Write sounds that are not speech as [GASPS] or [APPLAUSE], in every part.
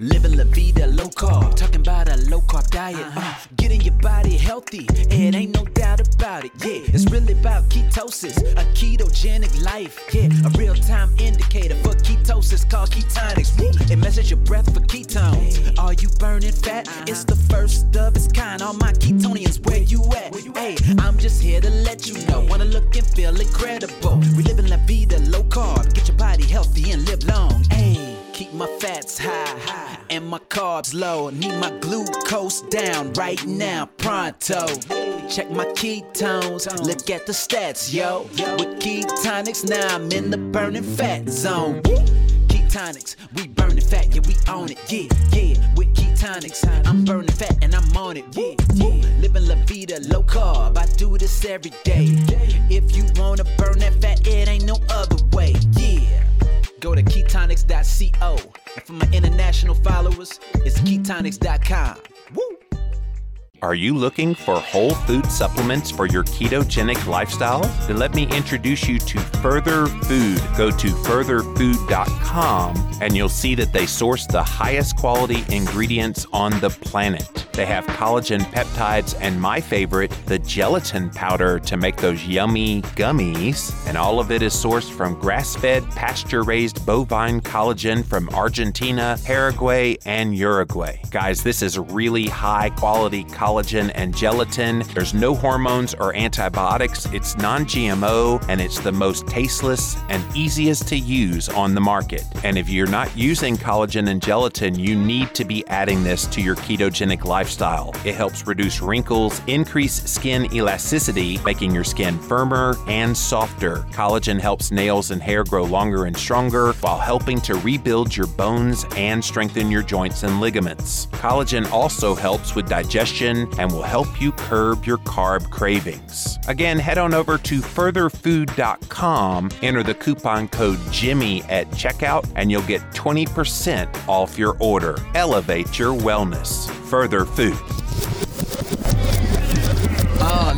Living la vida low carb, talking about a low carb diet. Uh, getting your body healthy, and ain't no doubt about it. Yeah, it's really about ketosis, a ketogenic life. Yeah, a real time indicator for ketosis called Ketonix. It measures your breath for ketones. Are you burning fat? It's the first of its kind. All my ketonians, where you at? Hey, I'm just here to let you know. Wanna look and feel incredible. We living la vida low carb, get your body healthy and live long. Hey. Keep my fats high high, and my carbs low. Need my glucose down right now, pronto. Check my ketones, look at the stats, yo. With Ketonix, now I'm in the burning fat zone. Ketonix, we burning fat, yeah, we own it, yeah, yeah. With Ketonix, I'm burning fat and I'm on it, yeah, yeah. Living la vida low carb, I do this every day. If you wanna burn that fat, it ain't no other way, yeah. Go to ketonix.co. And for my international followers, it's ketonix.com. Woo! Are you looking for whole food supplements for your ketogenic lifestyle? Then let me introduce you to Further Food. Go to furtherfood.com and you'll see that they source the highest quality ingredients on the planet. They have collagen peptides and my favorite, the gelatin powder to make those yummy gummies. And all of it is sourced from grass fed, pasture raised bovine collagen from Argentina, Paraguay, and Uruguay. Guys, this is really high quality collagen and gelatin. There's no hormones or antibiotics. It's non GMO and it's the most tasteless and easiest to use on the market. And if you're not using collagen and gelatin, you need to be adding this to your ketogenic lifestyle. It helps reduce wrinkles, increase skin elasticity, making your skin firmer and softer. Collagen helps nails and hair grow longer and stronger while helping to rebuild your bones and strengthen your joints and ligaments. Collagen also helps with digestion and will help you curb your carb cravings. Again, head on over to furtherfood.com, enter the coupon code Jimmy at checkout, and you'll get 20% off your order. Elevate your wellness. Further Food.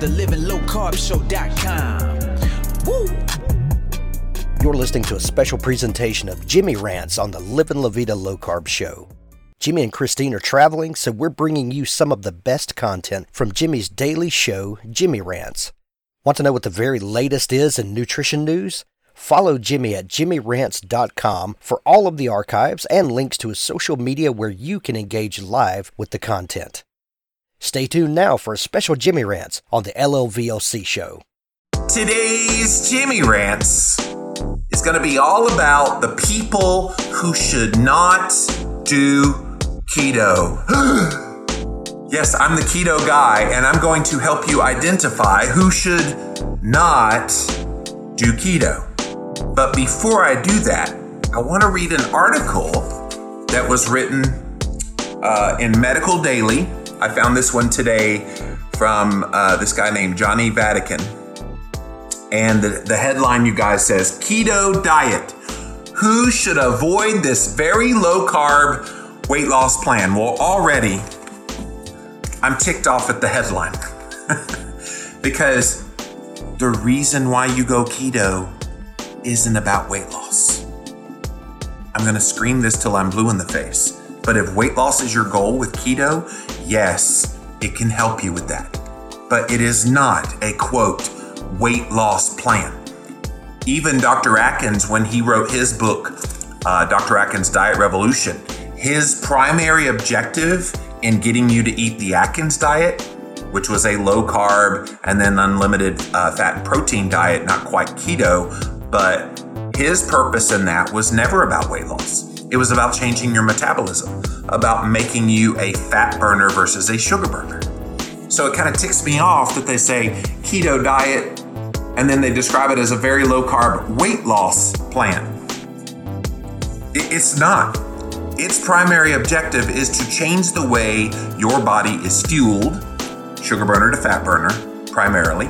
the Living Low Carb Show.com. Woo! You're listening to a special presentation of Jimmy Rants on the Living La Vida Low Carb Show. Jimmy and Christine are traveling, so we're bringing you some of the best content from Jimmy's daily show, Jimmy Rants. Want to know what the very latest is in nutrition news? Follow Jimmy at jimmyrants.com for all of the archives and links to his social media where you can engage live with the content. Stay tuned now for a special Jimmy Rants on the LLVLC show. Today's Jimmy Rants is going to be all about the people who should not do keto. [GASPS] yes, I'm the keto guy, and I'm going to help you identify who should not do keto. But before I do that, I want to read an article that was written uh, in Medical Daily. I found this one today from uh, this guy named Johnny Vatican. And the, the headline, you guys, says Keto Diet. Who should avoid this very low carb weight loss plan? Well, already I'm ticked off at the headline [LAUGHS] because the reason why you go keto isn't about weight loss. I'm going to scream this till I'm blue in the face. But if weight loss is your goal with keto, yes, it can help you with that. But it is not a quote, weight loss plan. Even Dr. Atkins, when he wrote his book, uh, Dr. Atkins Diet Revolution, his primary objective in getting you to eat the Atkins diet, which was a low carb and then unlimited uh, fat and protein diet, not quite keto, but his purpose in that was never about weight loss. It was about changing your metabolism, about making you a fat burner versus a sugar burner. So it kind of ticks me off that they say keto diet and then they describe it as a very low carb weight loss plan. It's not. its primary objective is to change the way your body is fueled, sugar burner to fat burner, primarily.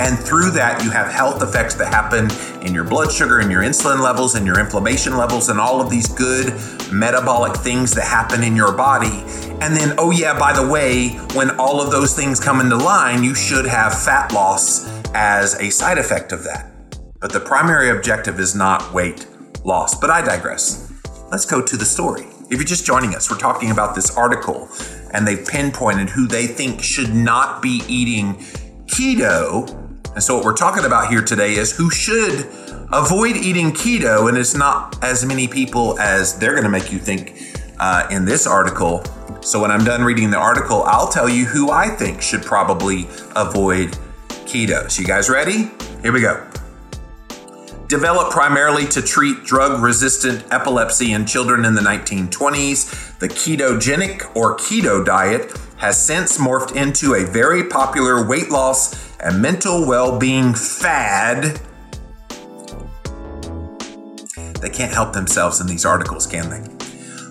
And through that, you have health effects that happen in your blood sugar and your insulin levels and your inflammation levels and all of these good metabolic things that happen in your body. And then, oh, yeah, by the way, when all of those things come into line, you should have fat loss as a side effect of that. But the primary objective is not weight loss. But I digress. Let's go to the story. If you're just joining us, we're talking about this article and they've pinpointed who they think should not be eating keto. And so, what we're talking about here today is who should avoid eating keto, and it's not as many people as they're going to make you think uh, in this article. So, when I'm done reading the article, I'll tell you who I think should probably avoid keto. So, you guys ready? Here we go. Developed primarily to treat drug resistant epilepsy in children in the 1920s, the ketogenic or keto diet has since morphed into a very popular weight loss and mental well being fad. They can't help themselves in these articles, can they?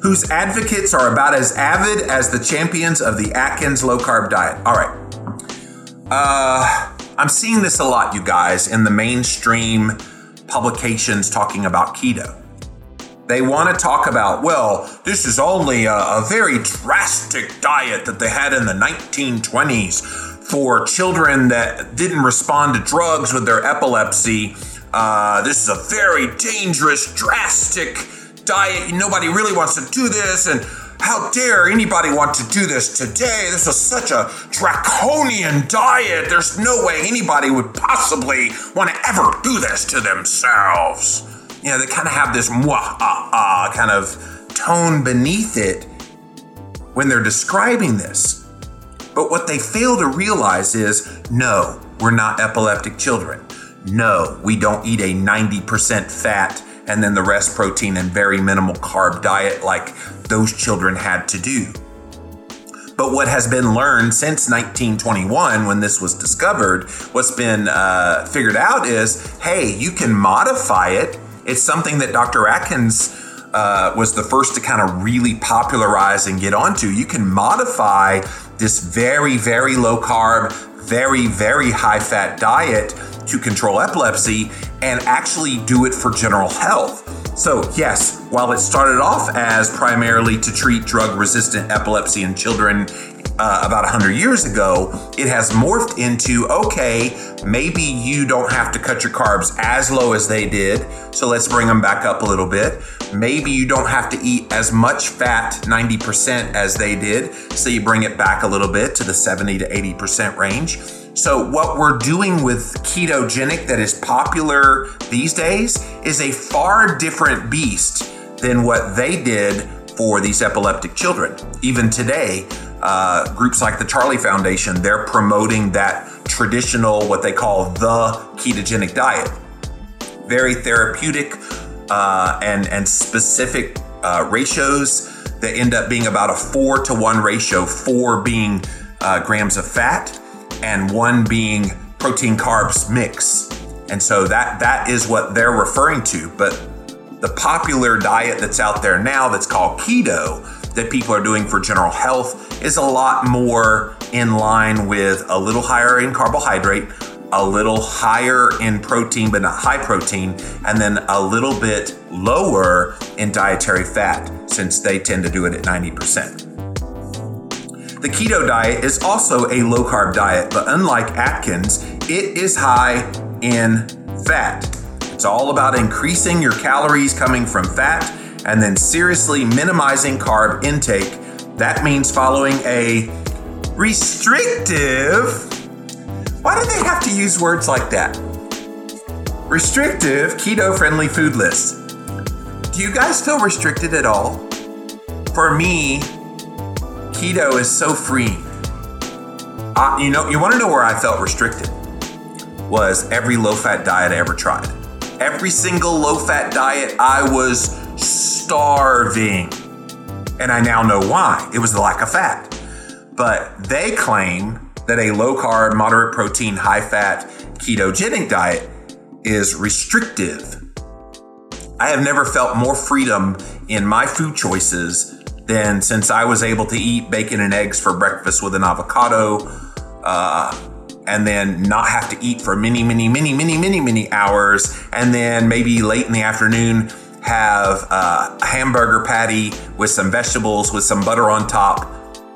Whose advocates are about as avid as the champions of the Atkins low carb diet. All right. Uh, I'm seeing this a lot, you guys, in the mainstream publications talking about keto. They want to talk about, well, this is only a, a, very drastic diet that they had in the 1920s for children that didn't respond to drugs with their epilepsy. Uh, this is a very dangerous, drastic diet. Nobody really wants to do this. And how dare anybody want to do this today? This is such a draconian diet. There's no way anybody would possibly want to ever do this to themselves. You know, they kind of have this mwah ah ah kind of tone beneath it when they're describing this. But what they fail to realize is no, we're not epileptic children. No, we don't eat a 90% fat and then the rest protein and very minimal carb diet like those children had to do. But what has been learned since 1921, when this was discovered, what's been uh, figured out is hey, you can modify it. It's something that Dr. Atkins uh, was the first to kind of really popularize and get onto. You can modify this very, very low carb, very, very high fat diet to control epilepsy and actually do it for general health. So, yes, while it started off as primarily to treat drug resistant epilepsy in children uh, about 100 years ago, it has morphed into okay, maybe you don't have to cut your carbs as low as they did, so let's bring them back up a little bit. Maybe you don't have to eat as much fat, 90% as they did, so you bring it back a little bit to the 70 to 80% range. So, what we're doing with ketogenic that is popular these days is a far different beast than what they did for these epileptic children. Even today, uh, groups like the Charlie Foundation, they're promoting that traditional, what they call the ketogenic diet. Very therapeutic uh, and, and specific uh, ratios that end up being about a four to one ratio, four being uh, grams of fat and one being protein carbs mix. And so that that is what they're referring to. But the popular diet that's out there now that's called keto that people are doing for general health is a lot more in line with a little higher in carbohydrate, a little higher in protein, but not high protein, and then a little bit lower in dietary fat, since they tend to do it at 90%. The keto diet is also a low carb diet, but unlike Atkins, it is high in fat. It's all about increasing your calories coming from fat and then seriously minimizing carb intake. That means following a restrictive. Why do they have to use words like that? Restrictive keto friendly food list. Do you guys feel restricted at all? For me, keto is so freeing. You know, you want to know where I felt restricted? Was every low fat diet I ever tried. Every single low fat diet, I was starving. And I now know why. It was the lack of fat. But they claim that a low carb, moderate protein, high fat ketogenic diet is restrictive. I have never felt more freedom in my food choices than since I was able to eat bacon and eggs for breakfast with an avocado, uh, and then not have to eat for many, many, many, many, many, many hours, and then maybe late in the afternoon have a hamburger patty with some vegetables with some butter on top,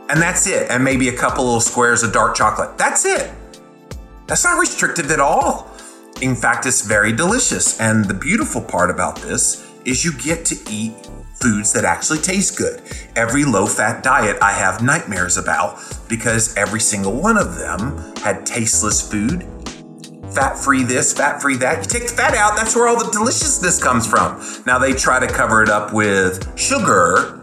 and that's it, and maybe a couple little squares of dark chocolate. That's it. That's not restrictive at all. In fact, it's very delicious. And the beautiful part about this is you get to eat foods that actually taste good. Every low fat diet I have nightmares about because every single one of them had tasteless food, fat free this, fat free that. You take the fat out, that's where all the deliciousness comes from. Now they try to cover it up with sugar,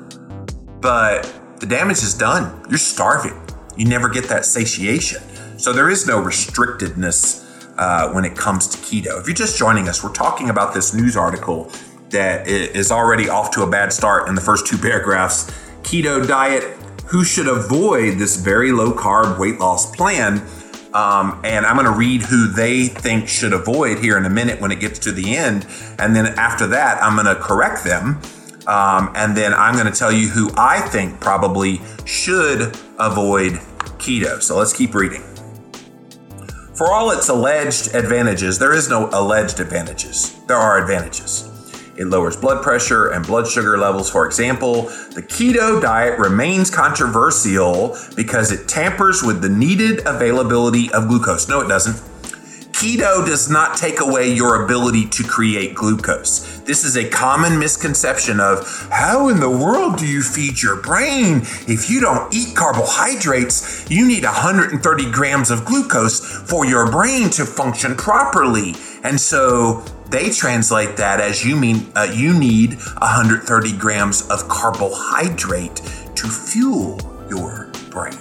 but the damage is done. You're starving. You never get that satiation. So there is no restrictedness uh, when it comes to keto. If you're just joining us, we're talking about this news article that is already off to a bad start in the first two paragraphs. Keto diet, who should avoid this very low carb weight loss plan? Um, and I'm going to read who they think should avoid here in a minute when it gets to the end. And then after that, I'm going to correct them. Um, and then I'm going to tell you who I think probably should avoid keto. So let's keep reading. For all its alleged advantages, there is no alleged advantages. There are advantages. It lowers blood pressure and blood sugar levels, for example. The keto diet remains controversial because it tampers with the needed availability of glucose. No, it doesn't. Keto does not take away your ability to create glucose. This is a common misconception of how in the world do you feed your brain? If you don't eat carbohydrates, you need 130 grams of glucose for your brain to function properly. And so they translate that as you mean uh, you need 130 grams of carbohydrate to fuel your brain.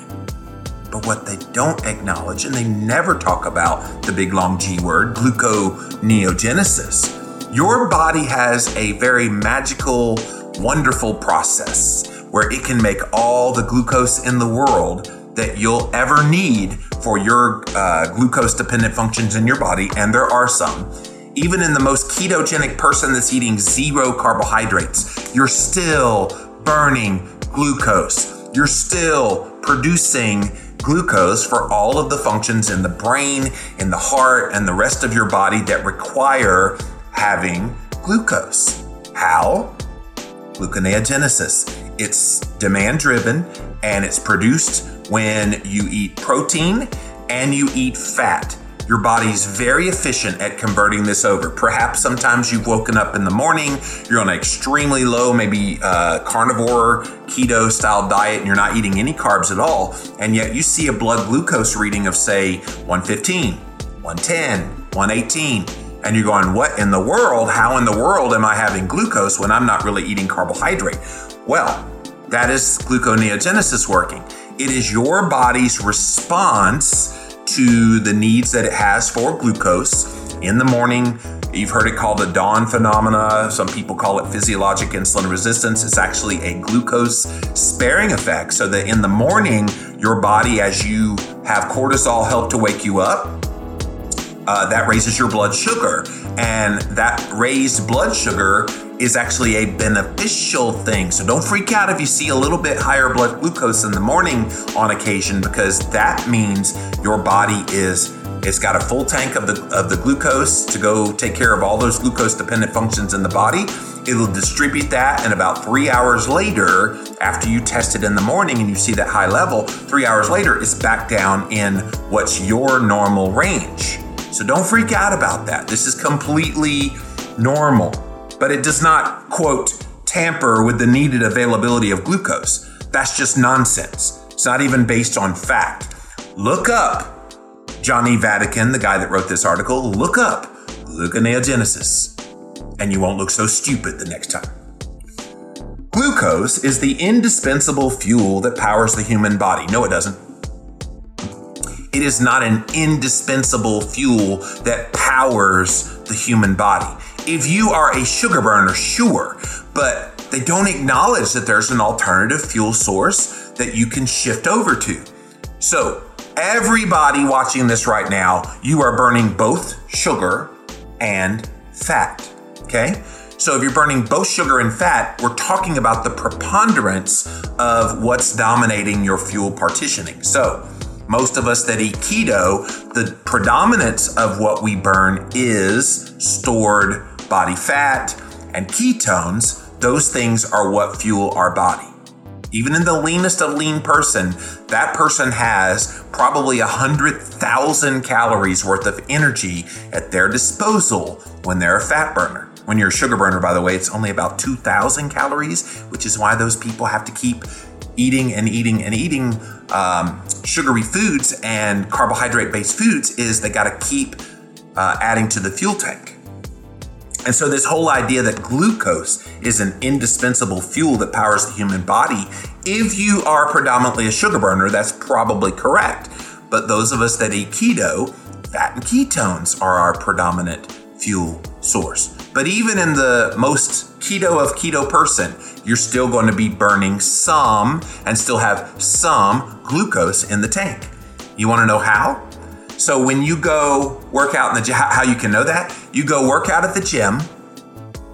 But what they don't acknowledge, and they never talk about the big long G word, gluconeogenesis. Your body has a very magical, wonderful process where it can make all the glucose in the world that you'll ever need for your uh, glucose dependent functions in your body, and there are some even in the most ketogenic person that's eating zero carbohydrates, you're still burning glucose. You're still producing glucose for all of the functions in the brain, in the heart, and the rest of your body that require having glucose. How? Gluconeogenesis. It's demand driven and it's produced when you eat protein and you eat fat. Your body's very efficient at converting this over. Perhaps sometimes you've woken up in the morning, you're on an extremely low, maybe uh, carnivore, keto style diet, and you're not eating any carbs at all, and yet you see a blood glucose reading of, say, 115, 110, 118 and you're going, what in the world? How in the world am I having glucose when I'm not really eating carbohydrate? Well, that is gluconeogenesis working. It is your body's response to the needs that it has for glucose. In the morning, You've heard it called the dawn phenomena. Some people call it physiologic insulin resistance. It's actually a glucose sparing effect, so that in the morning, your body, as you have cortisol help to wake you up, uh, that raises your blood sugar. And that raised blood sugar is actually a beneficial thing. So don't freak out if you see a little bit higher blood glucose in the morning on occasion, because that means your body is it's got a full tank of the of the glucose to go take care of all those glucose dependent functions in the body. It'll distribute that, and about three hours later, after you test it in the morning and you see that high level, three hours later, it's back down in what's your normal range. So don't freak out about that. This is completely normal but it does not, quote, tamper with the needed availability of glucose. That's just nonsense. It's not even based on fact. Look up Johnny Vatican, the guy that wrote this article, look up gluconeogenesis, and you won't look so stupid the next time. Glucose is the indispensable fuel that powers the human body. No, it doesn't. It is not an indispensable fuel that powers the human body if you are a sugar burner, sure, but they don't acknowledge that there's an alternative fuel source that you can shift over to. So, everybody watching this right now, you are burning both sugar and fat. Okay? So if you're burning both sugar and fat, we're talking about the preponderance of what's dominating your fuel partitioning. So most of us that eat keto, the predominance of what we burn is stored body fat and ketones. Those things are what fuel our body. Even in the leanest of lean person, that person has probably 100,000 calories worth of energy at their disposal when they're a fat burner. When you're a sugar burner, by the way, it's only about 2,000 calories, which is why those people have to keep eating and eating and eating um, sugary foods and carbohydrate based foods is they got to keep uh, adding to the fuel tank. And so, this whole idea that glucose is an indispensable fuel that powers the human body, if you are predominantly a sugar burner, that's probably correct. But those of us that eat keto, fat and ketones are our predominant fuel source. But even in the most keto of keto person, you're still going to be burning some and still have some glucose in the tank. You want to know how? So when you go work out in the how you can know that? You go work out at the gym,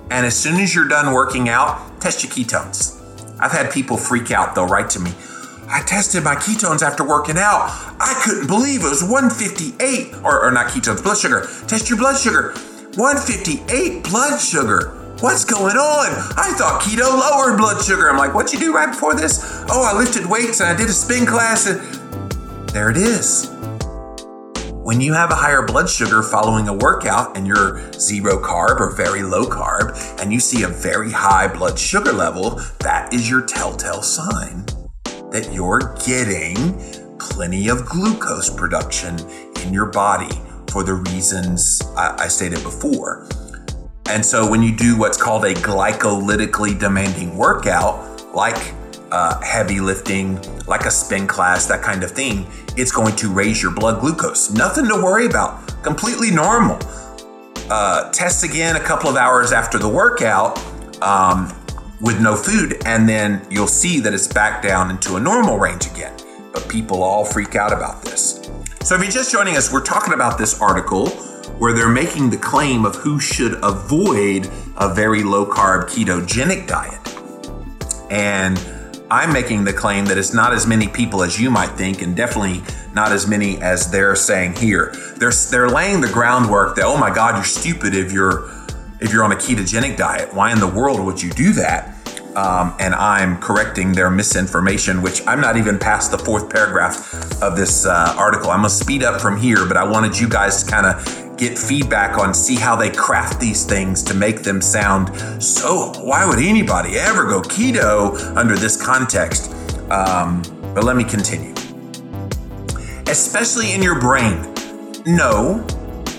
and as soon as you're done working out, test your ketones. I've had people freak out. They'll write to me. I tested my ketones after working out. I couldn't believe it was 158, or, or not ketones, blood sugar. Test your blood sugar. 158 blood sugar. What's going on? I thought keto lowered blood sugar. I'm like, what'd you do right before this? Oh, I lifted weights and I did a spin class, and there it is. When you have a higher blood sugar following a workout and you're zero carb or very low carb, and you see a very high blood sugar level, that is your telltale sign that you're getting plenty of glucose production in your body for the reasons I, I stated before. And so when you do what's called a glycolytically demanding workout, like uh, heavy lifting, like a spin class, that kind of thing, it's going to raise your blood glucose. Nothing to worry about. Completely normal. Uh, test again a couple of hours after the workout um, with no food, and then you'll see that it's back down into a normal range again. But people all freak out about this. So, if you're just joining us, we're talking about this article where they're making the claim of who should avoid a very low carb ketogenic diet. And I'm making the claim that it's not as many people as you might think, and definitely not as many as they're saying here. They're they're laying the groundwork that oh my God, you're stupid if you're if you're on a ketogenic diet. Why in the world would you do that? um, and I'm correcting their misinformation, which I'm not even past the fourth paragraph of this uh, article. I'm gonna speed up from here, but I wanted you guys to kind of get feedback on see how they craft these things to make them sound so. Why would anybody ever go keto under this context? Um, but let me continue. Especially in your brain. No,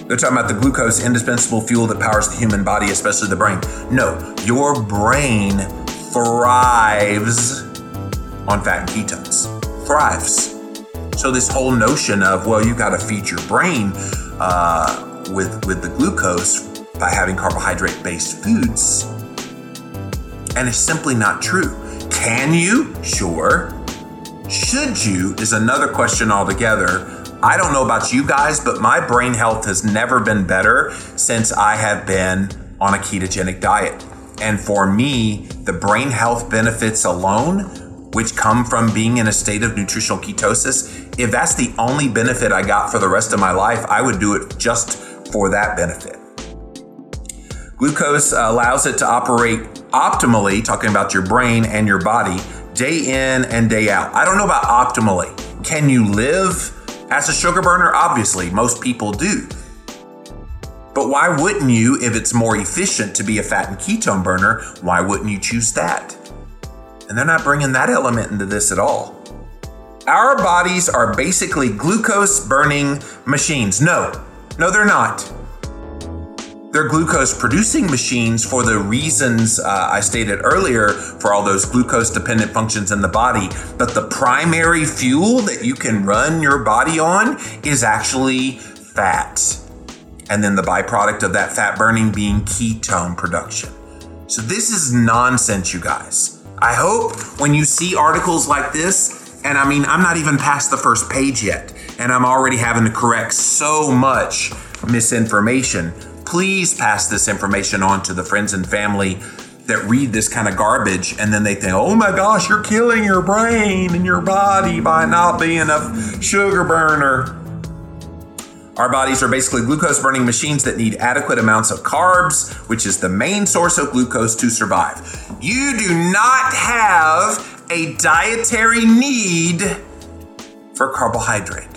they're talking about the glucose, indispensable fuel that powers the human body, especially the brain. No, your brain thrives on fat and ketones. Thrives. So this whole notion of well, you got to feed your brain uh, with with the glucose by having carbohydrate-based foods, and it's simply not true. Can you? Sure. Should you? Is another question altogether. I don't know about you guys, but my brain health has never been better since I have been on a ketogenic diet. And for me, the brain health benefits alone, which come from being in a state of nutritional ketosis, if that's the only benefit I got for the rest of my life, I would do it just for that benefit. Glucose uh, allows it to operate optimally, talking about your brain and your body, day in and day out. I don't know about optimally. Can you live as a sugar burner? Obviously, most people do. But why wouldn't you, if it's more efficient to be a fat and ketone burner, why wouldn't you choose that? And they're not bringing that element into this at all. Our bodies are basically glucose burning machines. No, no, they're not. They're glucose producing machines for the reasons uh, I stated earlier for all those glucose dependent functions in the body. But the primary fuel that you can run your body on is actually fat and then the byproduct of that fat burning being ketone production. So, this is nonsense, you guys. I hope when you see articles like this, and I mean, I'm not even past the first page yet, and I'm already having to correct so much misinformation. Please pass this information on to the friends and family that read this kind of garbage and then they think, oh my gosh, you're killing your brain and your body by not being a sugar burner. Our bodies are basically glucose burning machines that need adequate amounts of carbs, which is the main source of glucose to survive. You do not have a dietary need for carbohydrate.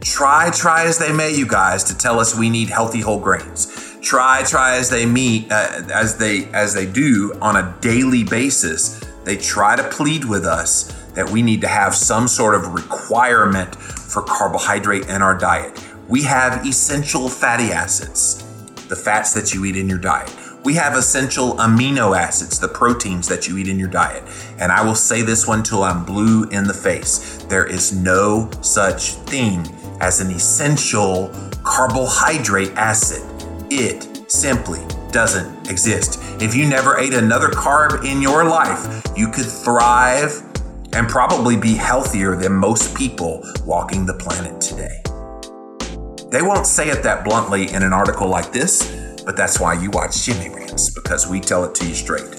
Try, try as they may, you guys, to tell us we need healthy whole grains. Try, try as they meet, uh, as they as they do on a daily basis. They try to plead with us that we need to have some sort of requirement for carbohydrate in our diet. We have essential fatty acids, the fats that you eat in your diet. We have essential amino acids, the proteins that you eat in your diet. And I will say this one till I'm blue in the face. There is no such thing as an essential carbohydrate acid. It simply doesn't exist. If you never ate another carb in your life, you could thrive and probably be healthier than most people walking the planet today. They won't say it that bluntly in an article like this, but that's why you watch Jimmy Rants, because we tell it to you straight.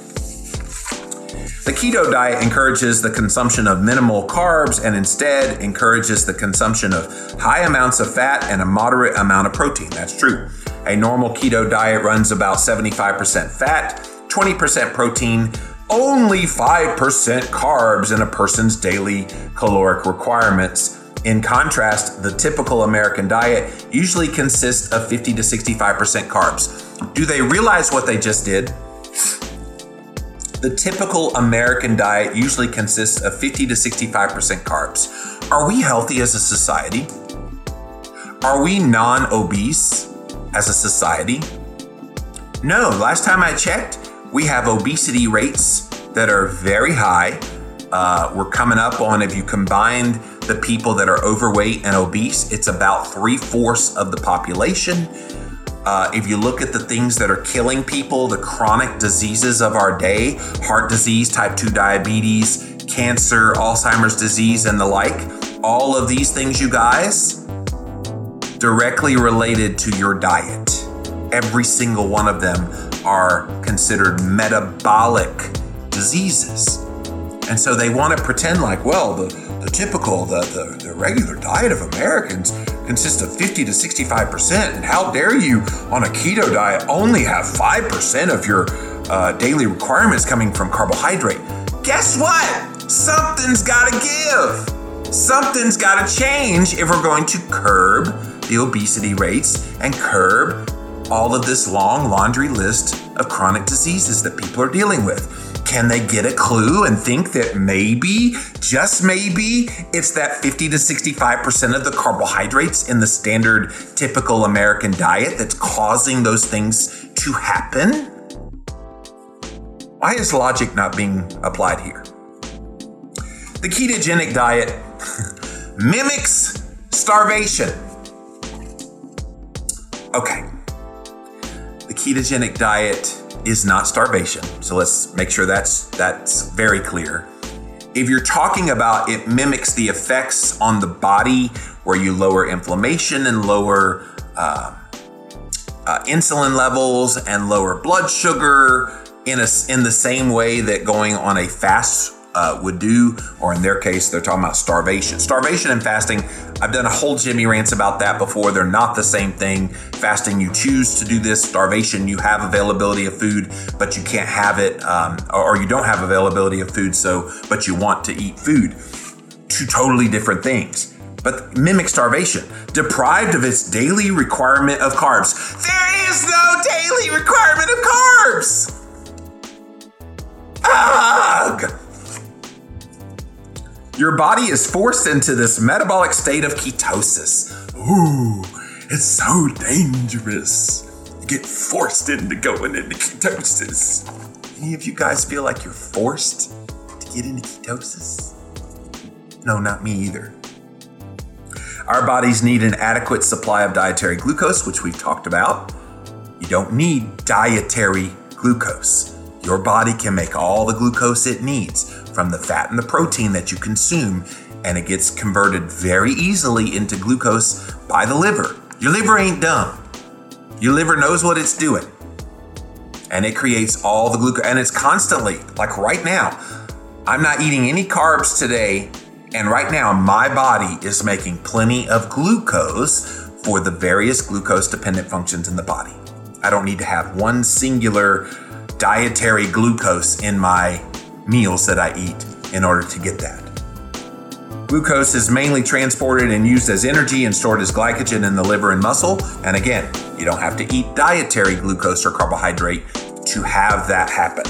The keto diet encourages the consumption of minimal carbs and instead encourages the consumption of high amounts of fat and a moderate amount of protein. That's true. A normal keto diet runs about 75% fat, 20% protein, only 5% carbs in a person's daily caloric requirements in contrast, the typical American diet usually consists of 50 to 65% carbs. Do they realize what they just did? The typical American diet usually consists of 50 to 65% carbs. Are we healthy as a society? Are we non obese as a society? No, last time I checked, we have obesity rates that are very high. Uh, we're coming up on, if you combined the people that are overweight and obese, it's about three fourths of the population. Uh, if you look at the things that are killing people, the chronic diseases of our day heart disease, type 2 diabetes, cancer, Alzheimer's disease, and the like all of these things, you guys, directly related to your diet. Every single one of them are considered metabolic diseases. And so they want to pretend like, well, the, the typical, the, the, the regular diet of Americans consists of 50 to 65%. And how dare you on a keto diet only have 5% of your uh, daily requirements coming from carbohydrate? Guess what? Something's got to give. Something's got to change if we're going to curb the obesity rates and curb all of this long laundry list of chronic diseases that people are dealing with. Can they get a clue and think that maybe, just maybe, it's that 50 to 65% of the carbohydrates in the standard typical American diet that's causing those things to happen? Why is logic not being applied here? The ketogenic diet [LAUGHS] mimics starvation. Okay. The ketogenic diet is not starvation. So let's make sure that's that's very clear. If you're talking about it mimics the effects on the body where you lower inflammation and lower uh, uh, insulin levels and lower blood sugar in a, in the same way that going on a fast uh, would do, or in their case, they're talking about starvation. Starvation and fasting, I've done a whole Jimmy rants about that before. They're not the same thing. Fasting, you choose to do this. Starvation, you have availability of food, but you can't have it, um, or you don't have availability of food, so but you want to eat food. Two totally different things. But mimic starvation, deprived of its daily requirement of carbs. There is no daily requirement of carbs. Ugh! Your body is forced into this metabolic state of ketosis. Ooh, it's so dangerous. You get forced into going into ketosis. Any of you guys feel like you're forced to get into ketosis? No, not me either. Our bodies need an adequate supply of dietary glucose, which we've talked about. You don't need dietary glucose. Your body can make all the glucose it needs from the fat and the protein that you consume, and it gets converted very easily into glucose by the liver. Your liver ain't dumb. Your liver knows what it's doing. And it creates all the glucose. And it's constantly, like right now, I'm not eating any carbs today. And right now, my body is making plenty of glucose for the various glucose dependent functions in the body. I don't need to have one singular dietary glucose in my meals that I eat in order to get that. Glucose is mainly transported and used as energy and stored as glycogen in the liver and muscle. And again, you don't have to eat dietary glucose or carbohydrate to have that happen.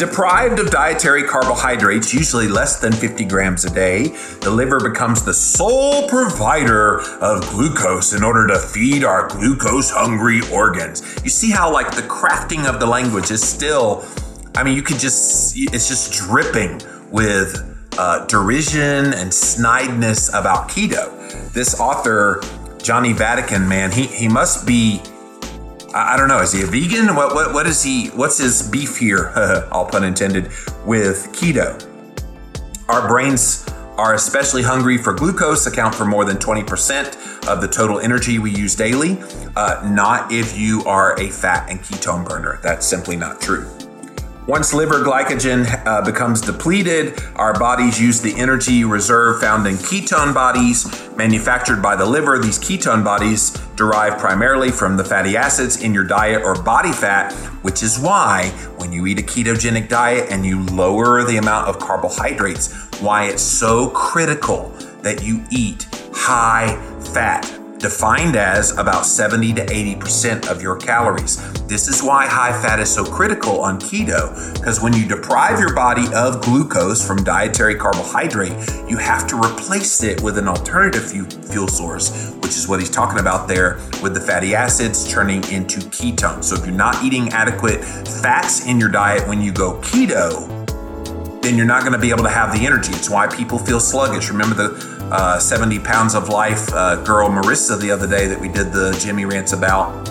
Deprived of dietary carbohydrates, usually less than 50 grams a day, the liver becomes the sole provider of glucose in order to feed our glucose hungry organs. You see how, like, the crafting of the language is still, I mean, you could just, it's just dripping with uh, derision and snideness about keto. This author, Johnny Vatican, man, he, he must be I, don't know. Is he a vegan? What what what is he? What's his beef here? [LAUGHS] all pun intended with keto. Our brains are especially hungry for glucose, account for more than 20% of the total energy we use daily. Uh, not if you are a fat and ketone burner. That's simply not true. Once liver glycogen uh, becomes depleted, our bodies use the energy reserve found in ketone bodies manufactured by the liver. These ketone bodies derive primarily from the fatty acids in your diet or body fat, which is why when you eat a ketogenic diet and you lower the amount of carbohydrates, why it's so critical that you eat high fat defined as about 70 to 80% of your calories. This is why high fat is so critical on keto, because when you deprive your body of glucose from dietary carbohydrate, you have to replace it with an alternative fuel source, which is what he's talking about there with the fatty acids turning into ketones. So if you're not eating adequate fats in your diet when you go keto, then you're not going to be able to have the energy. It's why people feel sluggish. Remember the uh, 70 pounds of life uh, girl Marissa the other day that we did the Jimmy rants about.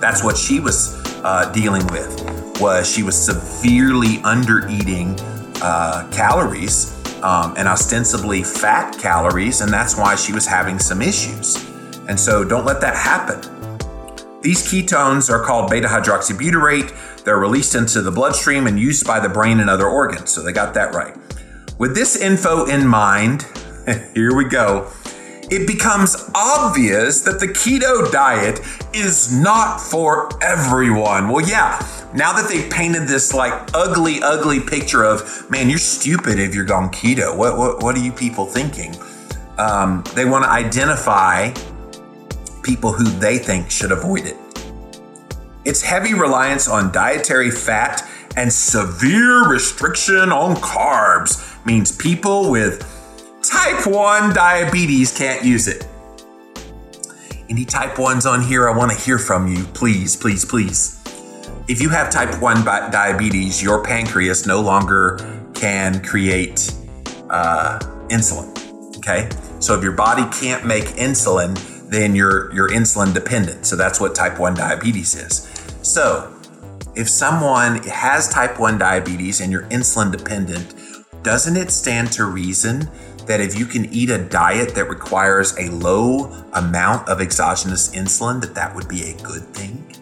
That's what she was uh, dealing with. Was she was severely under eating uh, calories um, and ostensibly fat calories, and that's why she was having some issues. And so, don't let that happen. These ketones are called beta hydroxybutyrate. They're released into the bloodstream and used by the brain and other organs. So they got that right. With this info in mind, [LAUGHS] here we go. It becomes obvious that the keto diet is not for everyone. Well, yeah, now that they've painted this like ugly, ugly picture of, man, you're stupid if you're gone keto. What, what, what are you people thinking? Um, they want to identify people who they think should avoid it. Its heavy reliance on dietary fat and severe restriction on carbs means people with type 1 diabetes can't use it. Any type 1s on here, I want to hear from you. Please, please, please. If you have type 1 diabetes, your pancreas no longer can create uh, insulin. Okay? So if your body can't make insulin, then you're, you're insulin dependent. So that's what type 1 diabetes is. So if someone has type 1 diabetes and you're insulin dependent, doesn't it stand to reason that if you can eat a diet that requires a low amount of exogenous insulin, that that would be a good thing?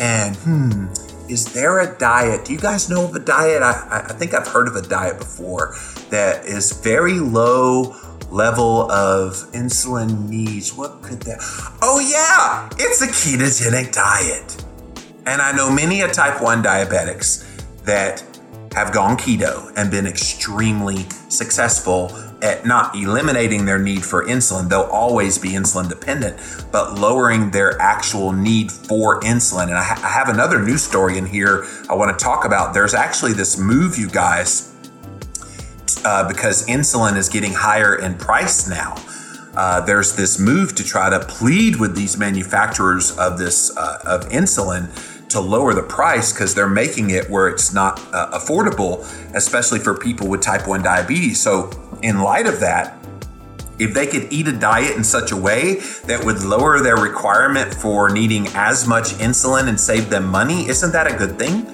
And hmm, is there a diet? Do you guys know of a diet? I, I think I've heard of a diet before that is very low level of insulin needs. What could that? Oh, yeah, it's a ketogenic diet. And I know many a type 1 diabetics that have gone keto and been extremely successful at not eliminating their need for insulin. They'll always be insulin dependent, but lowering their actual need for insulin. And I, ha- I have another news story in here I want to talk about. There's actually this move, you guys, uh, because insulin is getting higher in price now. Uh, there's this move to try to plead with these manufacturers of this uh, of insulin to lower the price because they're making it where it's not uh, affordable, especially for people with type 1 diabetes. So, in light of that, if they could eat a diet in such a way that would lower their requirement for needing as much insulin and save them money, isn't that a good thing?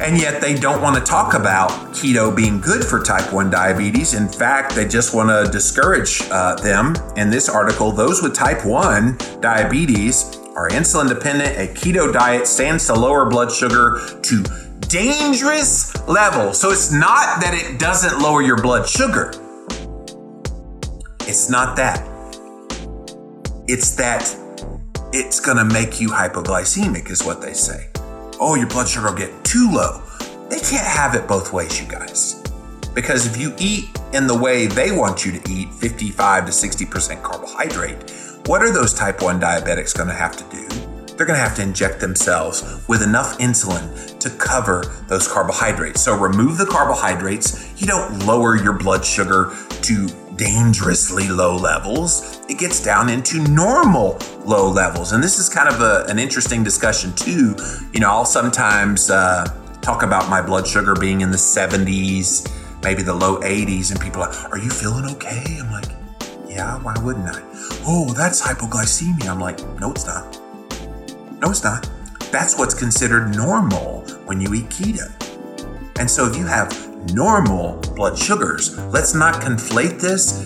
And yet they don't want to talk about keto being good for type 1 diabetes. In fact, they just want to discourage uh, them. In this article, those with type 1 diabetes are insulin dependent. A keto diet stands to lower blood sugar to dangerous levels. So it's not that it doesn't lower your blood sugar. It's not that. It's that it's going to make you hypoglycemic, is what they say. Oh, your blood sugar will get too low. They can't have it both ways, you guys. Because if you eat in the way they want you to eat, 55 to 60% carbohydrate, what are those type 1 diabetics going to have to do? They're going to have to inject themselves with enough insulin to cover those carbohydrates. So remove the carbohydrates. You don't lower your blood sugar to dangerously low levels. It gets down into normal low levels. And this is kind of a, an interesting discussion, too. You know, I'll sometimes uh, talk about my blood sugar being in the 70s, maybe the low 80s, and people are like, Are you feeling okay? I'm like, Yeah, why wouldn't I? Oh, that's hypoglycemia. I'm like, No, it's not. No, it's not. That's what's considered normal when you eat keto. And so if you have normal blood sugars. Let's not conflate this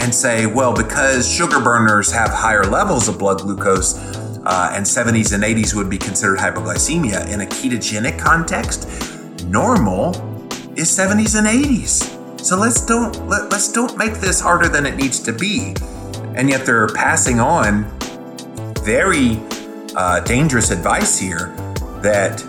and say, well, because sugar burners have higher levels of blood glucose, uh, and 70s and 80s would be considered hypoglycemia. In a ketogenic context, normal is 70s and 80s. So let's don't let, let's don't make this harder than it needs to be. And yet they're passing on very uh, dangerous advice here that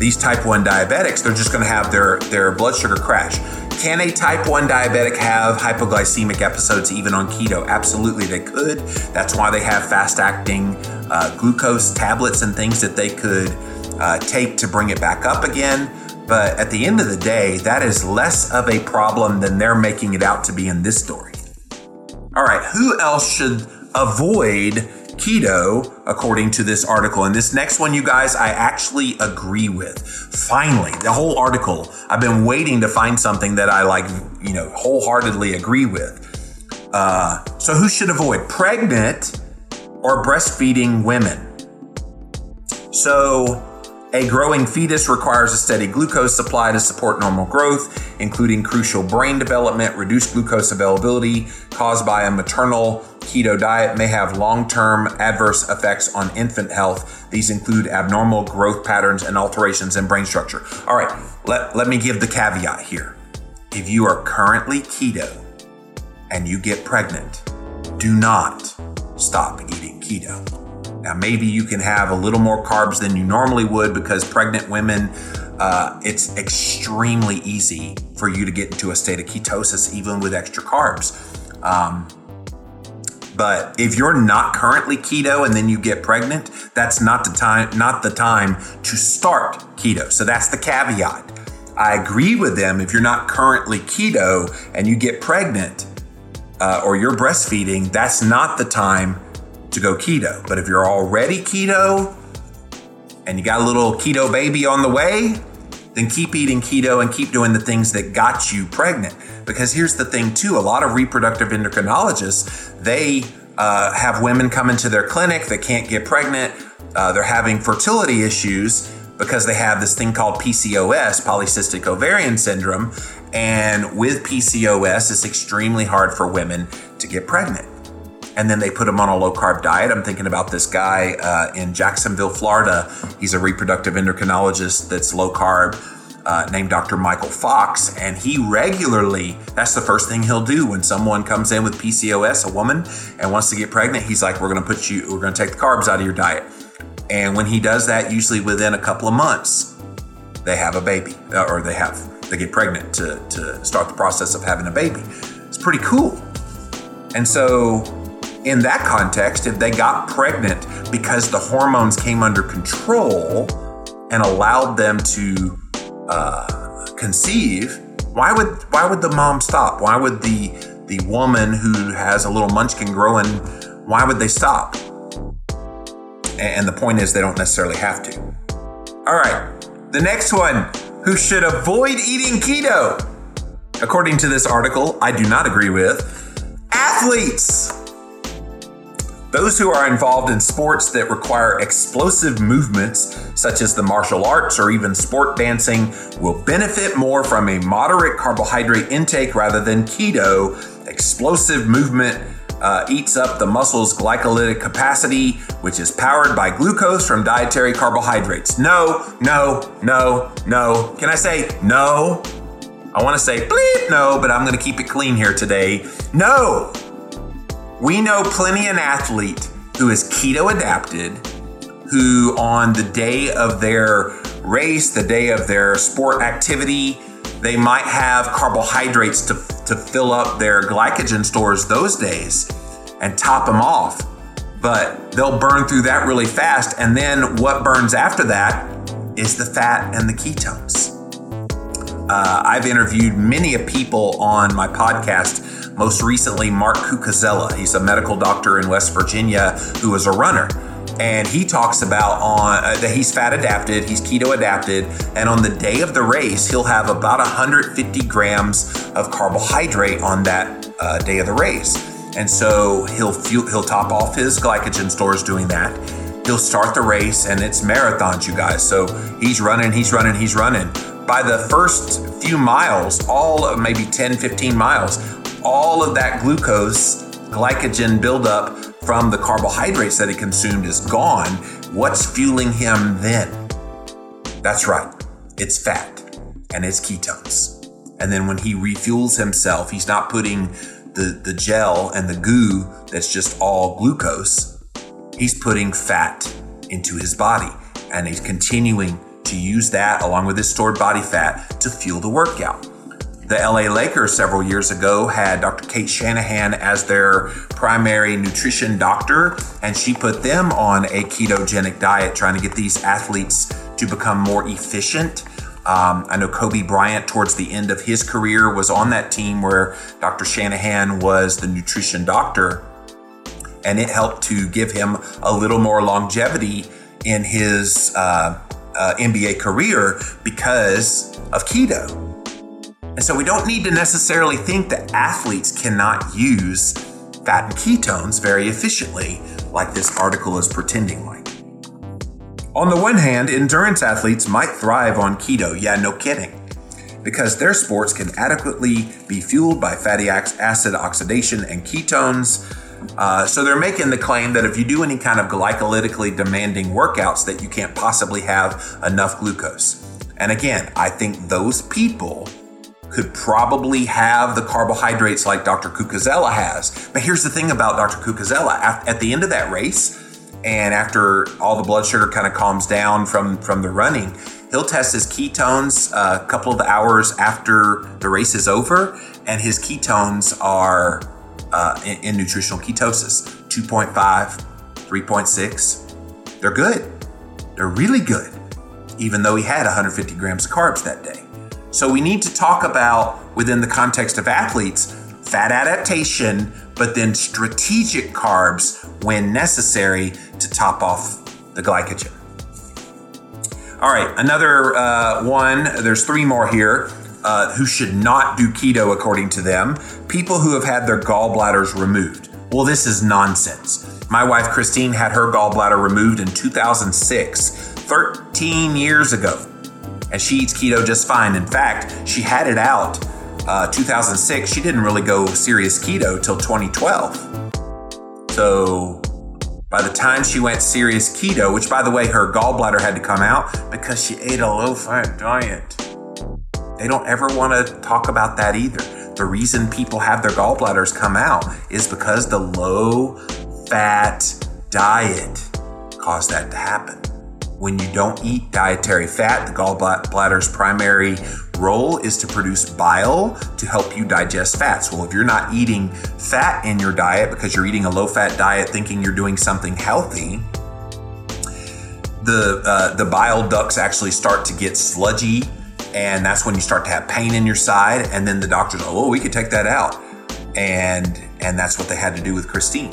these type 1 diabetics, they're just going to have their, their blood sugar crash. Can a type 1 diabetic have hypoglycemic episodes even on keto? Absolutely, they could. That's why they have fast acting uh, glucose tablets and things that they could uh, take to bring it back up again. But at the end of the day, that is less of a problem than they're making it out to be in this story. All right, who else should avoid keto, according to this article. And this next one, you guys, I actually agree with. Finally, the whole article, I've been waiting to find something that I like, you know, wholeheartedly agree with. Uh, so, who should avoid? Pregnant or breastfeeding women. So, a growing fetus requires a steady glucose supply to support normal growth, including crucial brain development. Reduced glucose availability caused by a maternal keto diet may have long term adverse effects on infant health. These include abnormal growth patterns and alterations in brain structure. All right, let, let me give the caveat here. If you are currently keto and you get pregnant, do not stop eating keto. Now, maybe you can have a little more carbs than you normally would because pregnant women, uh, it's extremely easy for you to get into a state of ketosis, even with extra carbs. Um, but if you're not currently keto and then you get pregnant, that's not the time not the time to start keto. So that's the caveat. I agree with them if you're not currently keto and you get pregnant uh, or you're breastfeeding, that's not the time to go keto. But if you're already keto and you got a little keto baby on the way, then keep eating keto and keep doing the things that got you pregnant. Because here's the thing, too a lot of reproductive endocrinologists, they uh, have women come into their clinic that can't get pregnant. Uh, they're having fertility issues because they have this thing called PCOS, polycystic ovarian syndrome. And with PCOS, it's extremely hard for women to get pregnant and then they put him on a low carb diet. I'm thinking about this guy uh, in Jacksonville, Florida. He's a reproductive endocrinologist that's low carb. Uh, named Dr. Michael Fox, and he regularly, that's the first thing he'll do when someone comes in with PCOS, a woman, and wants to get pregnant. He's like, We're gonna put you, we're gonna take the carbs out of your diet. And when he does that, usually within a couple of months, they have a baby, uh, or they have, they get pregnant to, to start the process of having a baby. It's pretty cool. And so in that context, if they got pregnant because the hormones came under control and allowed them to uh, conceive, why would why would the mom stop? Why would the the woman who has a little munchkin growing, why would they stop? And the point is, they don't necessarily have to. All right, the next one who should avoid eating keto. According to this article, I do not agree with athletes Those who are involved in sports that require explosive movements, such as the martial arts or even sport dancing, will benefit more from a moderate carbohydrate intake rather than keto. Explosive movement uh, eats up the muscle's glycolytic capacity, which is powered by glucose from dietary carbohydrates. No, no, no, no. Can I say no? I want to say bleep no, but I'm going to keep it clean here today. No, we know plenty an athlete who is keto adapted, who on the day of their race, the day of their sport activity, they might have carbohydrates to, to fill up their glycogen stores those days and top them off. But they'll burn through that really fast. And then what burns after that is the fat and the ketones. Uh, I've interviewed many people on my podcast most recently, Mark Cucuzzella. He's a medical doctor in West Virginia who is a runner. And he talks about on uh, that he's fat adapted, he's keto adapted, and on the day of the race, he'll have about 150 grams of carbohydrate on that uh, day of the race. And so he'll fuel, he'll top off his glycogen stores doing that. He'll start the race, and it's marathons, you guys. So he's running, he's running, he's running. By the first few miles, all of maybe 10, 15 miles, all of that glucose, glycogen buildup from the carbohydrates that he consumed is gone. What's fueling him then? That's right, it's fat and it's ketones. And then when he refuels himself, he's not putting the, the gel and the goo that's just all glucose, he's putting fat into his body and he's continuing to use that along with his stored body fat to fuel the workout. The LA Lakers several years ago had Dr. Cate Shanahan as their primary nutrition doctor, and she put them on a ketogenic diet, trying to get these athletes to become more efficient. Um, I know Kobe Bryant, towards the end of his career, was on that team where Dr. Shanahan was the nutrition doctor, and it helped to give him a little more longevity in his uh, uh, NBA career because of keto. And so we don't need to necessarily think that athletes cannot use fat and ketones very efficiently, like this article is pretending like. On the one hand, endurance athletes might thrive on keto, yeah, no kidding, because their sports can adequately be fueled by fatty acid oxidation and ketones. Uh, so they're making the claim that if you do any kind of glycolytically demanding workouts, that you can't possibly have enough glucose. And again, I think those people could probably have the carbohydrates like Dr. Cucuzzella has. But here's the thing about Dr. Cucuzzella at the end of that race, and after all the blood sugar kind of calms down from, from the running, he'll test his ketones a couple of hours after the race is over, and his ketones are uh, in, in nutritional ketosis 2.5, 3.6. They're good. They're really good, even though he had 150 grams of carbs that day. So we need to talk about, within the context of athletes, fat adaptation, but then strategic carbs when necessary to top off the glycogen. All right, another uh, one, there's three more here. Uh, who should not do keto according to them? People who have had their gallbladders removed. Well, this is nonsense. My wife Christine had her gallbladder removed in 2006, 13 years ago and she eats keto just fine. In fact, she had it out uh, 2006. She didn't really go serious keto till 2012. So by the time she went serious keto, which by the way, her gallbladder had to come out because she ate a low fat diet. They don't ever want to talk about that either. The reason people have their gallbladders come out is because the low fat diet caused that to happen. When you don't eat dietary fat, the gallbladder's primary role is to produce bile to help you digest fats. Well, if you're not eating fat in your diet because you're eating a low fat diet thinking you're doing something healthy, the, uh, the bile ducts actually start to get sludgy, and that's when you start to have pain in your side. And then the doctors, oh, we could take that out. And, and that's what they had to do with Christine.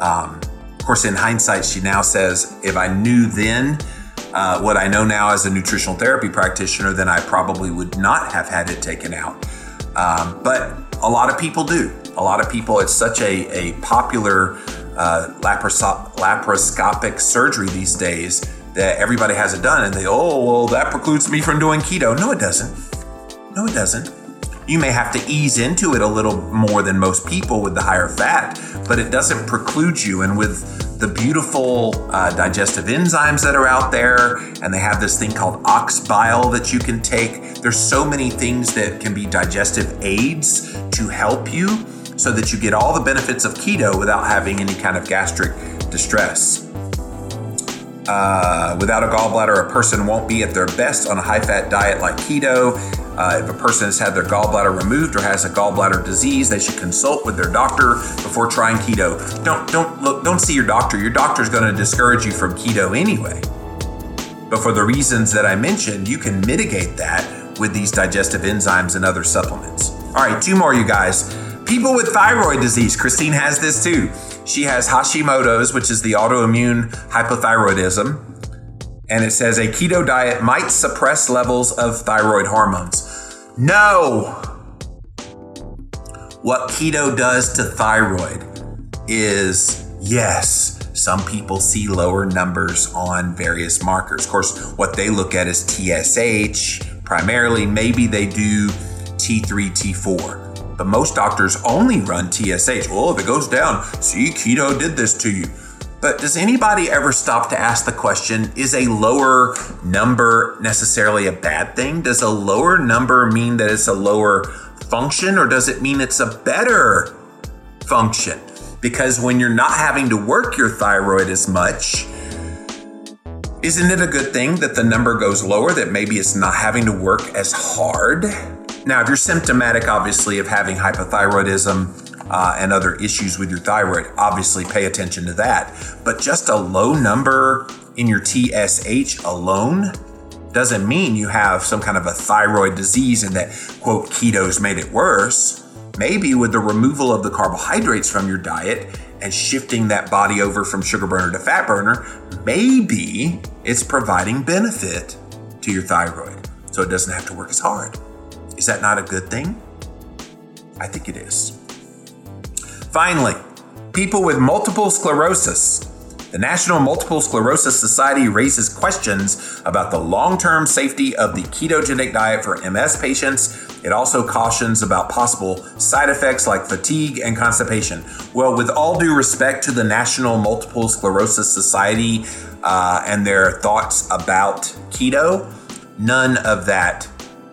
Um, of course, in hindsight, she now says, if I knew then uh, what I know now as a nutritional therapy practitioner, then I probably would not have had it taken out. Um, but a lot of people do. A lot of people, it's such a, a popular uh, laparoscopic surgery these days that everybody has it done and they, oh, well, that precludes me from doing keto. No, it doesn't. No, it doesn't. You may have to ease into it a little more than most people with the higher fat, but it doesn't preclude you. And with the beautiful uh, digestive enzymes that are out there, and they have this thing called ox bile that you can take. There's so many things that can be digestive aids to help you so that you get all the benefits of keto without having any kind of gastric distress. Uh, without a gallbladder, a person won't be at their best on a high fat diet like keto. Uh, if a person has had their gallbladder removed or has a gallbladder disease, they should consult with their doctor before trying keto. Don't don't look don't see your doctor. Your doctor is going to discourage you from keto anyway. But for the reasons that I mentioned, you can mitigate that with these digestive enzymes and other supplements. All right, two more, you guys. People with thyroid disease. Christine has this too. She has Hashimoto's, which is the autoimmune hypothyroidism. And it says a keto diet might suppress levels of thyroid hormones. No! What keto does to thyroid is yes, some people see lower numbers on various markers. Of course, what they look at is TSH primarily. Maybe they do T3, T4 but most doctors only run TSH. Well, if it goes down, see, keto did this to you. But does anybody ever stop to ask the question is a lower number necessarily a bad thing? Does a lower number mean that it's a lower function or does it mean it's a better function? Because when you're not having to work your thyroid as much, isn't it a good thing that the number goes lower, that maybe it's not having to work as hard? Now, if you're symptomatic, obviously, of having hypothyroidism uh, and other issues with your thyroid, obviously pay attention to that. But just a low number in your TSH alone doesn't mean you have some kind of a thyroid disease and that, quote, keto's made it worse. Maybe with the removal of the carbohydrates from your diet and shifting that body over from sugar burner to fat burner, maybe it's providing benefit to your thyroid so it doesn't have to work as hard. Is that not a good thing? I think it is. Finally, people with multiple sclerosis. The National Multiple Sclerosis Society raises questions about the long term safety of the ketogenic diet for MS patients. It also cautions about possible side effects like fatigue and constipation. Well, with all due respect to the National Multiple Sclerosis Society uh, and their thoughts about keto, none of that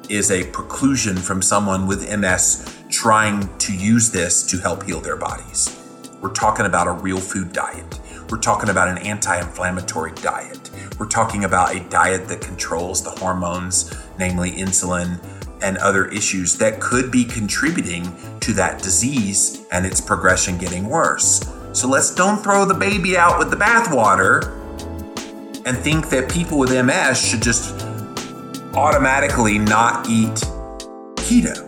is a preclusion from someone with MS trying to use this to help heal their bodies. We're talking about a real food diet. We're talking about an anti inflammatory diet. We're talking about a diet that controls the hormones, namely insulin and other issues that could be contributing to that disease and its progression getting worse. So let's don't throw the baby out with the bathwater and think that people with MS should just automatically not eat keto.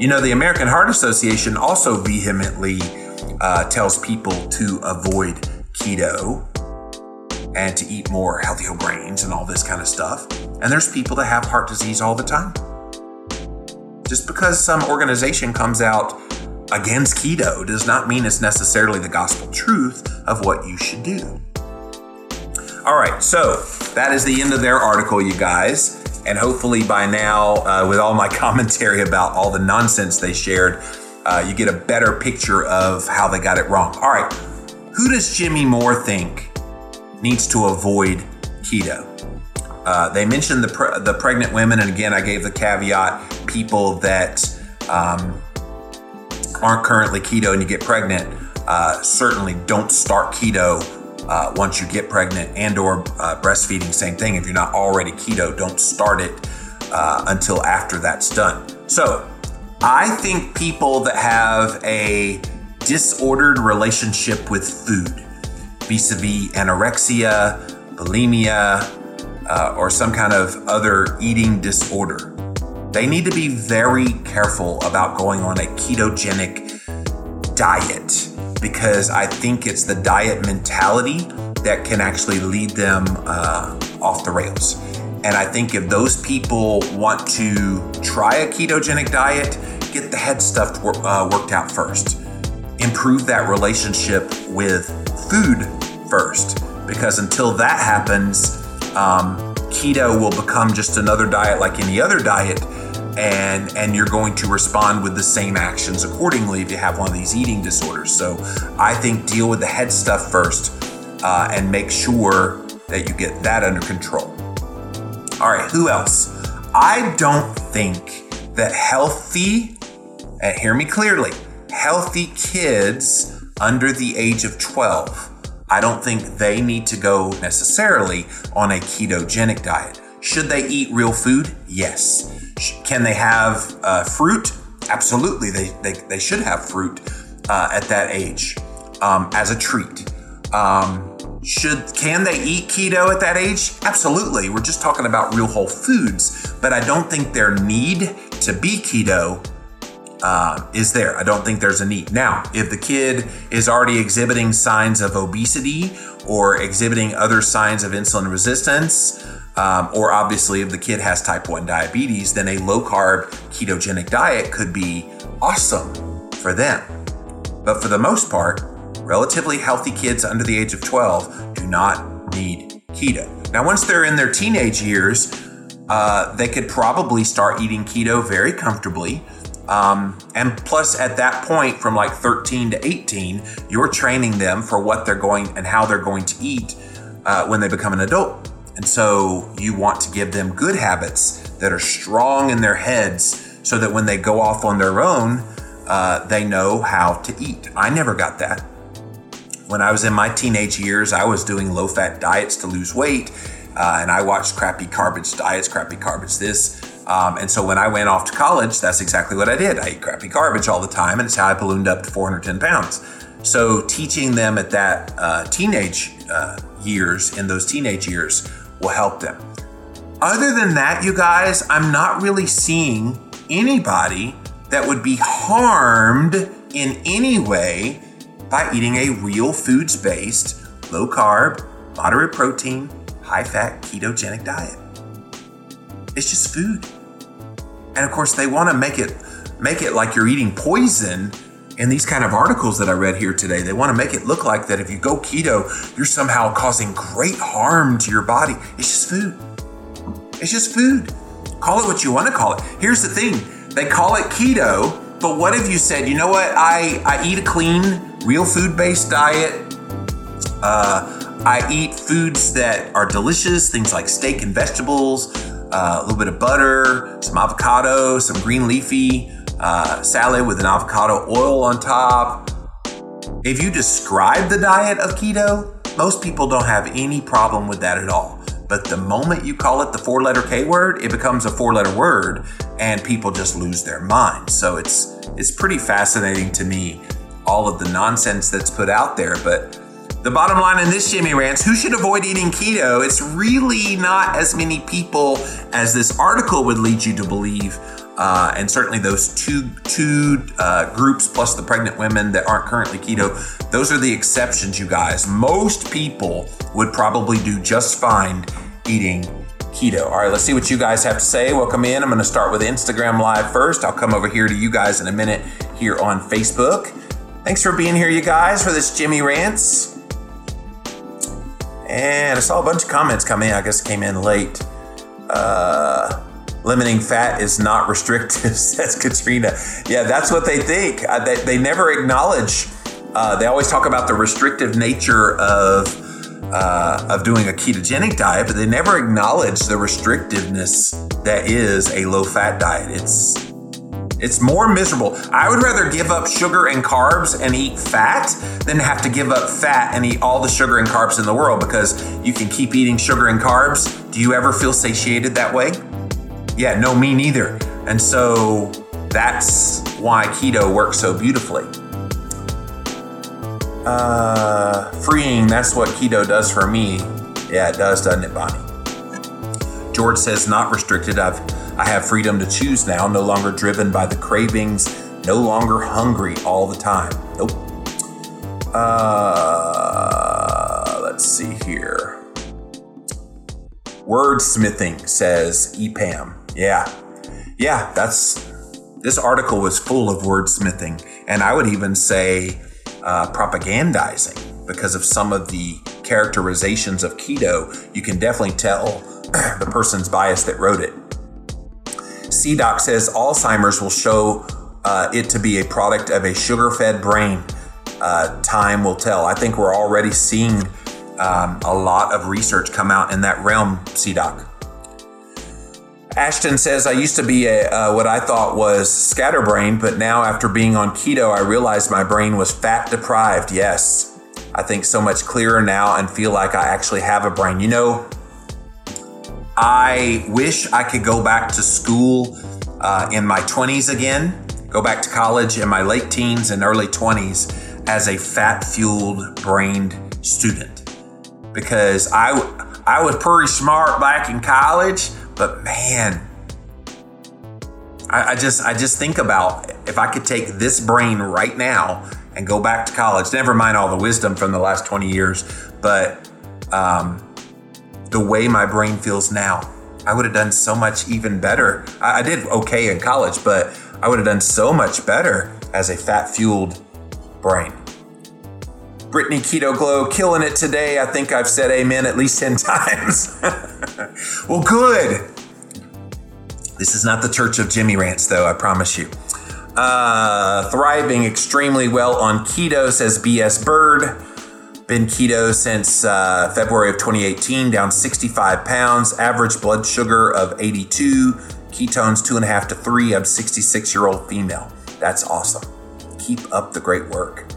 You know, the American Heart Association also vehemently uh, tells people to avoid keto and to eat more healthy grains and all this kind of stuff. And there's people that have heart disease all the time. Just because some organization comes out against keto does not mean it's necessarily the gospel truth of what you should do. All right, so that is the end of their article, you guys. And hopefully by now, uh, with all my [LAUGHS] commentary about all the nonsense they shared, uh, you get a better picture of how they got it wrong. All right, who does Jimmy Moore think needs to avoid keto? Uh, they mentioned the, pre- the pregnant women, and again, I gave the caveat people that um, aren't currently keto and you get pregnant, uh, certainly don't start keto uh, once you get pregnant and or uh, breastfeeding same thing. If you're not already keto don't start it uh, until after that's done. So i think people that have a disordered relationship with food vis-a-vis anorexia bulimia uh, or some kind of other eating disorder they need to be very careful about going on a ketogenic diet because I think it's the diet mentality that can actually lead them uh, off the rails. And I think if those people want to try a ketogenic diet, get the head stuff uh, worked out first. improve that relationship with food first. Because until that happens, um, keto will become just another diet like any other diet. And, and you're going to respond with the same actions accordingly if you have one of these eating disorders. So I think deal with the head stuff first uh, and make sure that you get that under control. All right, who else? I don't think that healthy, uh, hear me clearly, healthy kids under the age of 12, I don't think they need to go necessarily on a ketogenic diet. Should they eat real food? Yes. Can they have uh, fruit? Absolutely. They, they, they should have fruit uh, at that age um, as a treat. Um, should can they eat keto at that age? Absolutely. We're just talking about real whole foods, but I don't think their need to be keto uh, is there. I don't think there's a need. Now, if the kid is already exhibiting signs of obesity or exhibiting other signs of insulin resistance, um, or obviously if the kid has type 1 diabetes, then a low carb ketogenic diet could be awesome for them. But for the most part, relatively healthy kids under the age of 12 do not need keto. Now, once they're in their teenage years, uh, they could probably start eating keto very comfortably. Um, and plus, at that point, from like 13 to 18, you're training them for what they're going and how they're going to eat uh, when they become an adult. And so you want to give them good habits that are strong in their heads so that when they go off on their own, uh, they know how to eat. I never got that. When I was in my teenage years, I was doing low fat diets to lose weight, uh, and I watched crappy garbage diets, crappy garbage this. Um, and so when I went off to college, that's exactly what I did. I ate crappy garbage all the time, and it's how I ballooned up to 410 pounds. So teaching them at that uh, teenage uh, years, in those teenage years, will help them. Other than that, you guys, I'm not really seeing anybody that would be harmed in any way by eating a real foods based, low carb, moderate protein, high fat ketogenic diet. It's just food. And of course, they want to make it make it like you're eating poison in these kind of articles that I read here today. They want to make it look like that if you go keto, you're somehow causing great harm to your body. It's just food. It's just food. Call it what you want to call it. Here's the thing they call it keto, but what if you said, you know what, I, I eat a clean, real food based diet. Uh, I eat foods that are delicious, things like steak and vegetables, uh, a little bit of butter, some avocado, some green leafy uh, salad with an avocado oil on top. If you describe the diet of keto, most people don't have any problem with that at all. But the moment you call it the four letter K word, it becomes a four letter word and people just lose their mind. So it's it's pretty fascinating to me all of the nonsense that's put out there. But the bottom line in this Jimmy Rants, who should avoid eating keto? It's really not as many people as this article would lead you to believe. Uh, and certainly those two two uh, groups plus the pregnant women that aren't currently keto, those are the exceptions, you guys. Most people would probably do just fine eating keto. All right, let's see what you guys have to say. Welcome in. I'm going to start with Instagram Live first. I'll come over here to you guys in a minute here on Facebook. Thanks for being here, you guys, for this Jimmy Rants. And I saw a bunch of comments come in. I guess came in late. Uh, limiting fat is not [LAUGHS] restrictive, says Katrina. Yeah, that's what they think. Uh, they, they never acknowledge. Uh, they always talk about the restrictive nature of uh, of doing a ketogenic diet, but they never acknowledge the restrictiveness that is a low fat diet. It's it's more miserable. I would rather give up sugar and carbs and eat fat than have to give up fat and eat all the sugar and carbs in the world because you can keep eating sugar and carbs. Do you ever feel satiated that way? Yeah, no, me neither. And so that's why keto works so beautifully. Uh, freeing, that's what keto does for me. Yeah, it does, doesn't it, Bonnie? George says, not restricted. I've I have freedom to choose now, no longer driven by the cravings, no longer hungry all the time. Nope. Uh, let's see here. Wordsmithing says EPAM. Yeah. Yeah, that's this article was full of wordsmithing. And I would even say uh, propagandizing because of some of the characterizations of keto. You can definitely tell [CLEARS THROAT] the person's bias that wrote it. CDOC says Alzheimer's will show uh, it to be a product of a sugar fed brain. Uh, time will tell. I think we're already seeing um, a lot of research come out in that realm, CDOC. Ashton says, I used to be a, uh, what I thought was scatterbrained, but now after being on keto, I realized my brain was fat deprived. Yes, I think so much clearer now and feel like I actually have a brain. You know, I wish I could go back to school uh, in my 20s again, go back to college in my late teens and early 20s as a fat fueled brained student because I, I was pretty smart back in college but man, I, I, just I just think about if I could take this brain right now and go back to college. Never mind all the wisdom from the last 20 years, but um, the way my brain feels now, I would have done so much even better. I, I did okay in college, but I would have done so much better as a fat fueled brain. Brittany Keto Glow killing it today. I think I've said amen at least 10 [LAUGHS] times. well, good. This is not the church of Jimmy Rants, though, I promise you. Uh, thriving extremely well on keto, says BS Bird. Been keto since uh, February of 2018, down 65 pounds, average blood sugar of 82, ketones two and a half to three. I'm 66 year old female. That's awesome. Keep up the great work.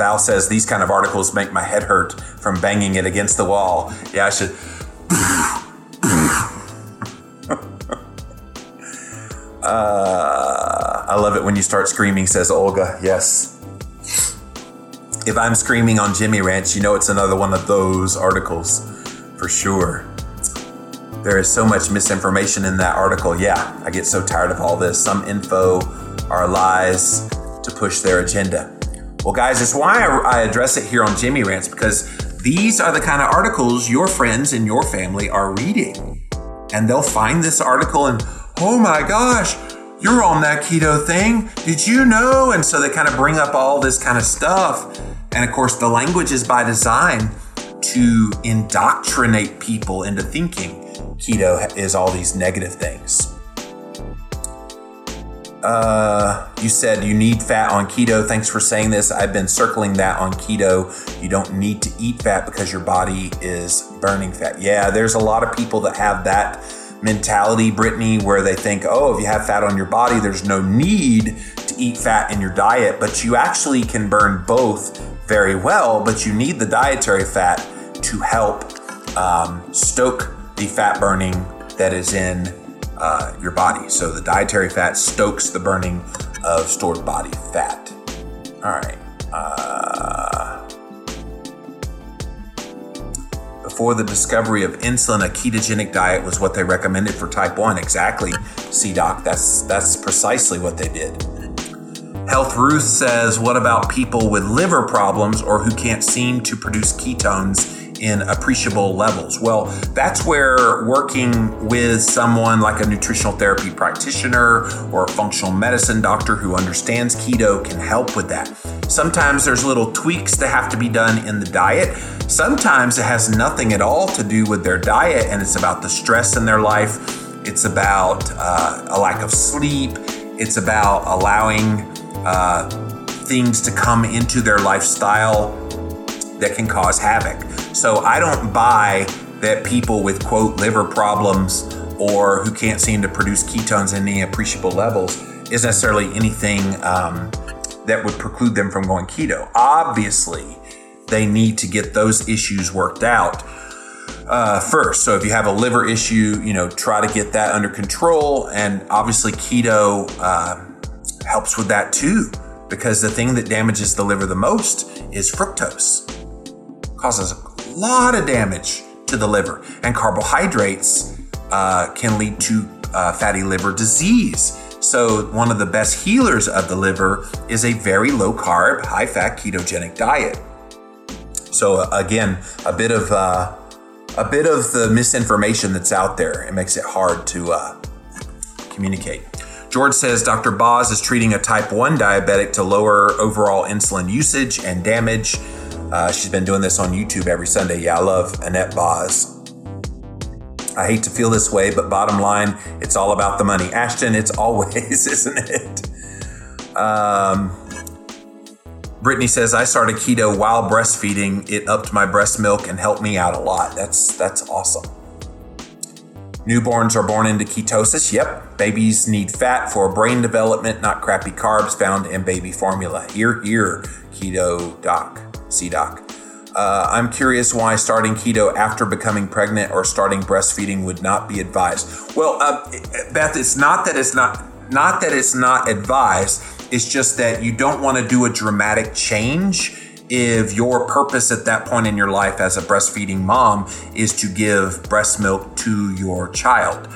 Val says these kind of articles make my head hurt from banging it against the wall. Yeah, I should. [LAUGHS] uh, I love it when you start screaming, says Olga. Yes. If I'm screaming on Jimmy Rants, you know it's another one of those articles for sure. There is so much misinformation in that article. Yeah, I get so tired of all this. Some info are lies to push their agenda. Well, guys, it's why I, address it here on Jimmy Rants because these are the kind of articles your friends and your family are reading. And they'll find this article and, oh my gosh, you're on that keto thing. Did you know? And so they kind of bring up all this kind of stuff. And of course, the language is by design to indoctrinate people into thinking keto is all these negative things. Uh, you said you need fat on keto. Thanks for saying this. I've been circling that on keto. You don't need to eat fat because your body is burning fat. Yeah, there's a lot of people that have that mentality, Brittany, where they think, oh, if you have fat on your body, there's no need to eat fat in your diet. But you actually can burn both very well, but you need the dietary fat to help um, stoke the fat burning that is in uh, your body. So the dietary fat stokes the burning of stored body fat. All right. Uh, before the discovery of insulin, a ketogenic diet was what they recommended for type 1. Exactly, CDOC. That's that's precisely what they did. Health Ruth says, what about people with liver problems or who can't seem to produce ketones in appreciable levels. Well, that's where working with someone like a nutritional therapy practitioner or a functional medicine doctor who understands keto can help with that. Sometimes there's little tweaks that have to be done in the diet. Sometimes it has nothing at all to do with their diet and it's about the stress in their life. It's about uh, a lack of sleep. It's about allowing uh, things to come into their lifestyle that can cause havoc. So I don't buy that people with quote liver problems or who can't seem to produce ketones in any appreciable levels is necessarily anything um, that would preclude them from going keto. Obviously, they need to get those issues worked out uh, first. So if you have a liver issue, you know, try to get that under control. And obviously, keto uh, helps with that too, because the thing that damages the liver the most is fructose. Causes a lot of damage to the liver, and carbohydrates uh, can lead to uh, fatty liver disease. So, one of the best healers of the liver is a very low carb, high fat ketogenic diet. So, again, a bit of uh, a bit of the misinformation that's out there. It makes it hard to uh, communicate. George says Dr. Boz is treating a type 1 diabetic to lower overall insulin usage and damage. Uh, she's been doing this on YouTube every Sunday. Yeah, I love Annette Boz. I hate to feel this way, but bottom line, it's all about the money. Ashton, it's always, [LAUGHS] isn't it? Um, Brittany says I started keto while breastfeeding. It upped my breast milk and helped me out a lot. That's that's awesome. Newborns are born into ketosis. Yep. Babies need fat for brain development, not crappy carbs found in baby formula. Hear, hear, keto doc, C doc. Uh, I'm curious why starting keto after becoming pregnant or starting breastfeeding would not be advised. Well, uh, Beth, it's not that it's not not that it's not advised. It's just that you don't want to do a dramatic change if your purpose at that point in your life as a breastfeeding mom is to give breast milk to your child.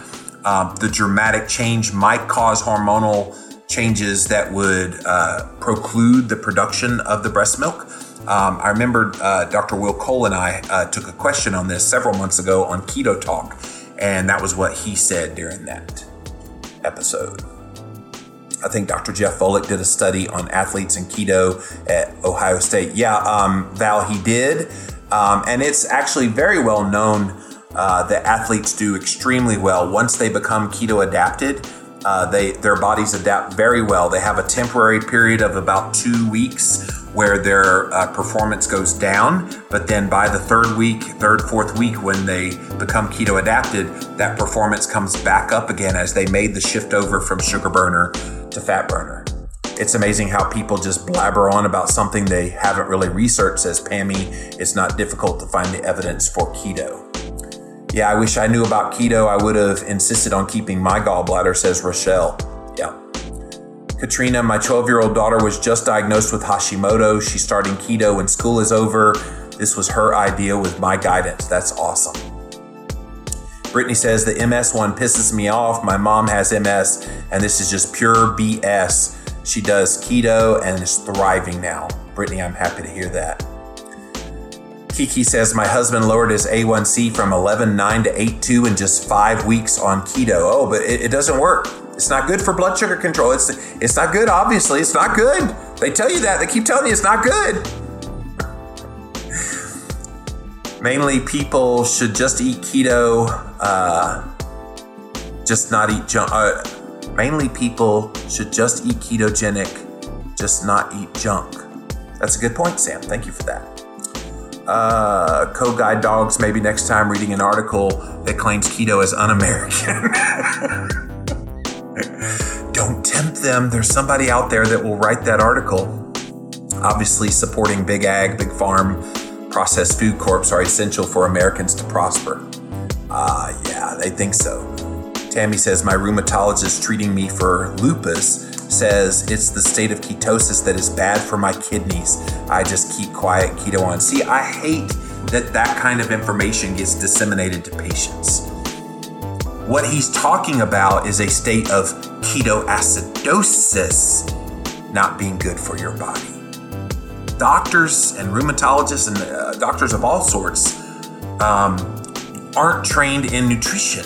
Um, the dramatic change might cause hormonal changes that would uh, preclude the production of the breast milk. Um, I remember uh, Dr. Will Cole and I uh, took a question on this several months ago on Keto Talk, and that was what he said during that episode. I think Dr. Jeff Volek did a study on athletes and keto at Ohio State. Yeah, um, Val, he did. Um, and it's actually very well known uh, that athletes do extremely well once they become keto adapted. Uh, they their bodies adapt very well. They have a temporary period of about two weeks where their uh, performance goes down, but then by the third week, third fourth week, when they become keto adapted, that performance comes back up again as they made the shift over from sugar burner to fat burner. It's amazing how people just blabber on about something they haven't really researched, says Pammy. It's not difficult to find the evidence for keto. Yeah, I wish I knew about keto. I would have insisted on keeping my gallbladder, says Rochelle. Yeah. Katrina, my 12 year old daughter was just diagnosed with Hashimoto. She's starting keto when school is over. This was her idea with my guidance. That's awesome. Brittany says the MS one pisses me off. My mom has MS, and this is just pure BS. She does keto and is thriving now. Brittany, I'm happy to hear that. Kiki says my husband lowered his A1C from 11.9 to 8.2 in just five weeks on keto. Oh, but it, it doesn't work. It's not good for blood sugar control. It's it's not good. Obviously, it's not good. They tell you that. They keep telling you it's not good. Mainly, people should just eat keto, uh, just not eat junk. Uh, mainly, people should just eat ketogenic, just not eat junk. That's a good point, Sam. Thank you for that. Uh, Co Guide Dogs, maybe next time reading an article that claims keto is un American. [LAUGHS] Don't tempt them. There's somebody out there that will write that article. Obviously, supporting big ag, big farm, processed food corps are essential for Americans to prosper. Ah, uh, yeah, they think so. Tammy says, My rheumatologist treating me for lupus says it's the state of ketosis that is bad for my kidneys. I just keep quiet, keto on. See, I hate that that kind of information gets disseminated to patients. What he's talking about is a state of ketoacidosis not being good for your body doctors and rheumatologists and uh, doctors of all sorts um, aren't trained in nutrition.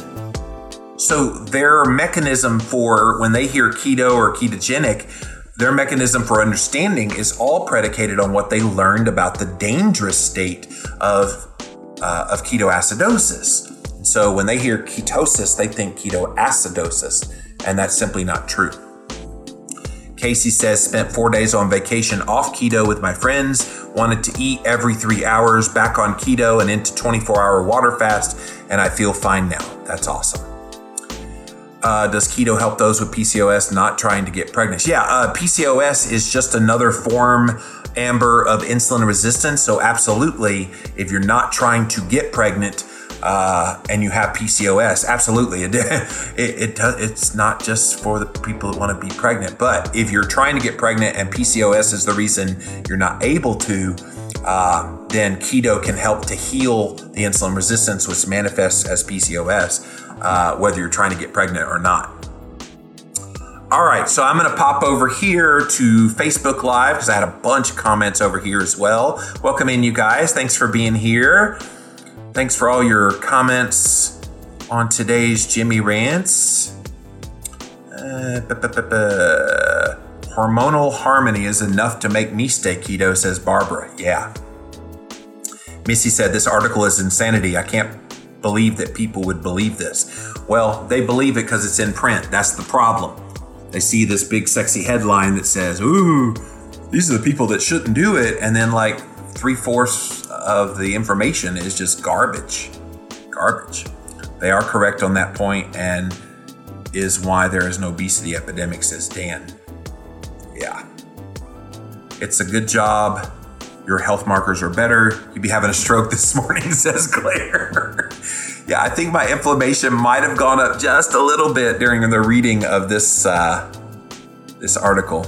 So their mechanism for when they hear keto or ketogenic, their mechanism for understanding is all predicated on what they learned about the dangerous state of uh, of ketoacidosis. So when they hear ketosis, they think ketoacidosis, and that's simply not true. Casey says, spent four days on vacation off keto with my friends, wanted to eat every three hours, back on keto and into 24 hour water fast, and I feel fine now. That's awesome. Uh, does keto help those with PCOS not trying to get pregnant? Yeah, uh, PCOS is just another form, Amber, of insulin resistance. So, absolutely, if you're not trying to get pregnant, uh, and you have PCOS, absolutely, [LAUGHS] it, it, it does, it's not just for the people that want to be pregnant. But if you're trying to get pregnant and PCOS is the reason you're not able to, uh, then keto can help to heal the insulin resistance, which manifests as PCOS, uh, whether you're trying to get pregnant or not. All right, so I'm going to pop over here to Facebook Live because I had a bunch of comments over here as well. Welcome in, you guys. Thanks for being here. Thanks for all your comments on today's Jimmy Rants. Uh, hormonal harmony is enough to make me stay keto, says Barbara. Yeah. Missy said this article is insanity. I can't believe that people would believe this. Well, they believe it because it's in print. That's the problem. They see this big sexy headline that says, Ooh, these are the people that shouldn't do it. And then, like, three fourths of the information is just garbage. Garbage. They are correct on that point and is why there is an obesity epidemic, says Dan. Yeah. It's a good job. Your health markers are better. You'd be having a stroke this [LAUGHS] morning, says Claire. [LAUGHS] yeah, I think my inflammation might have gone up just a little bit during the reading of this uh, this article.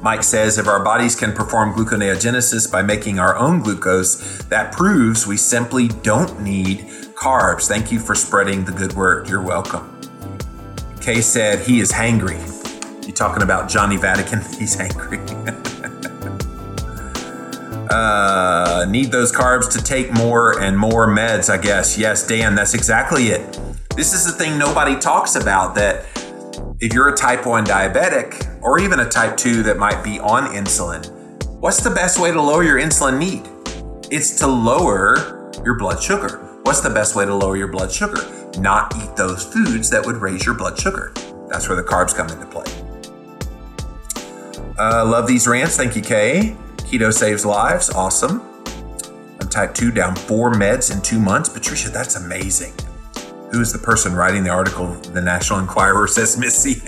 Mike says if our bodies can perform gluconeogenesis by making our own glucose, that proves we simply don't need carbs. Thank you for spreading the good word. You're welcome. Kay said he is hangry. You talking about Johnny Vatican? [LAUGHS] He's hangry. Uh, need those carbs to take more and more meds, I guess. Yes, Dan, that's exactly it. This is the thing nobody talks about that if you're a type 1 diabetic, or even a type 2 that might be on insulin, what's the best way to lower your insulin need? It's to lower your blood sugar. What's the best way to lower your blood sugar? Not eat those foods that would raise your blood sugar. That's where the carbs come into play. Uh, love these rants. Thank you, Kay. Keto saves lives. Awesome. I'm type 2, down four meds in two months. Patricia, that's amazing. Who is the person writing the article? The National Enquirer says [LAUGHS] Missy.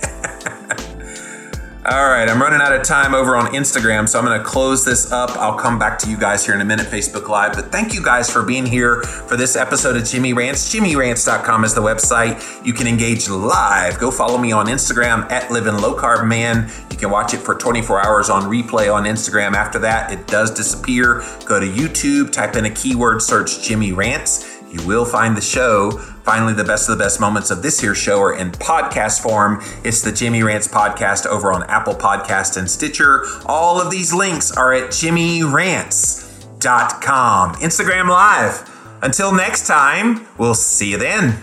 All right, I'm running out of time over on Instagram, so I'm going to close this up. I'll come back to you guys here in a minute, Facebook Live. But thank you guys for being here for this episode of Jimmy Rants. JimmyRants.com is the website. You can engage live. Go follow me on Instagram at Living Low Carb Man. You can watch it for 24 hours on replay on Instagram. After that, it does disappear. Go to YouTube, type in a keyword, search Jimmy Rants. You will find the show. Finally, the best of the best moments of this here show are in podcast form. It's the Jimmy Rants podcast over on Apple Podcast and Stitcher. All of these links are at jimmyrants.com. Instagram Live. Until next time, we'll see you then.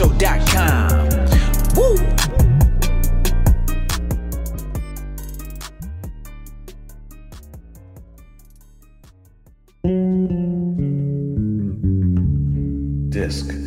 Show.com. Woo! Disc.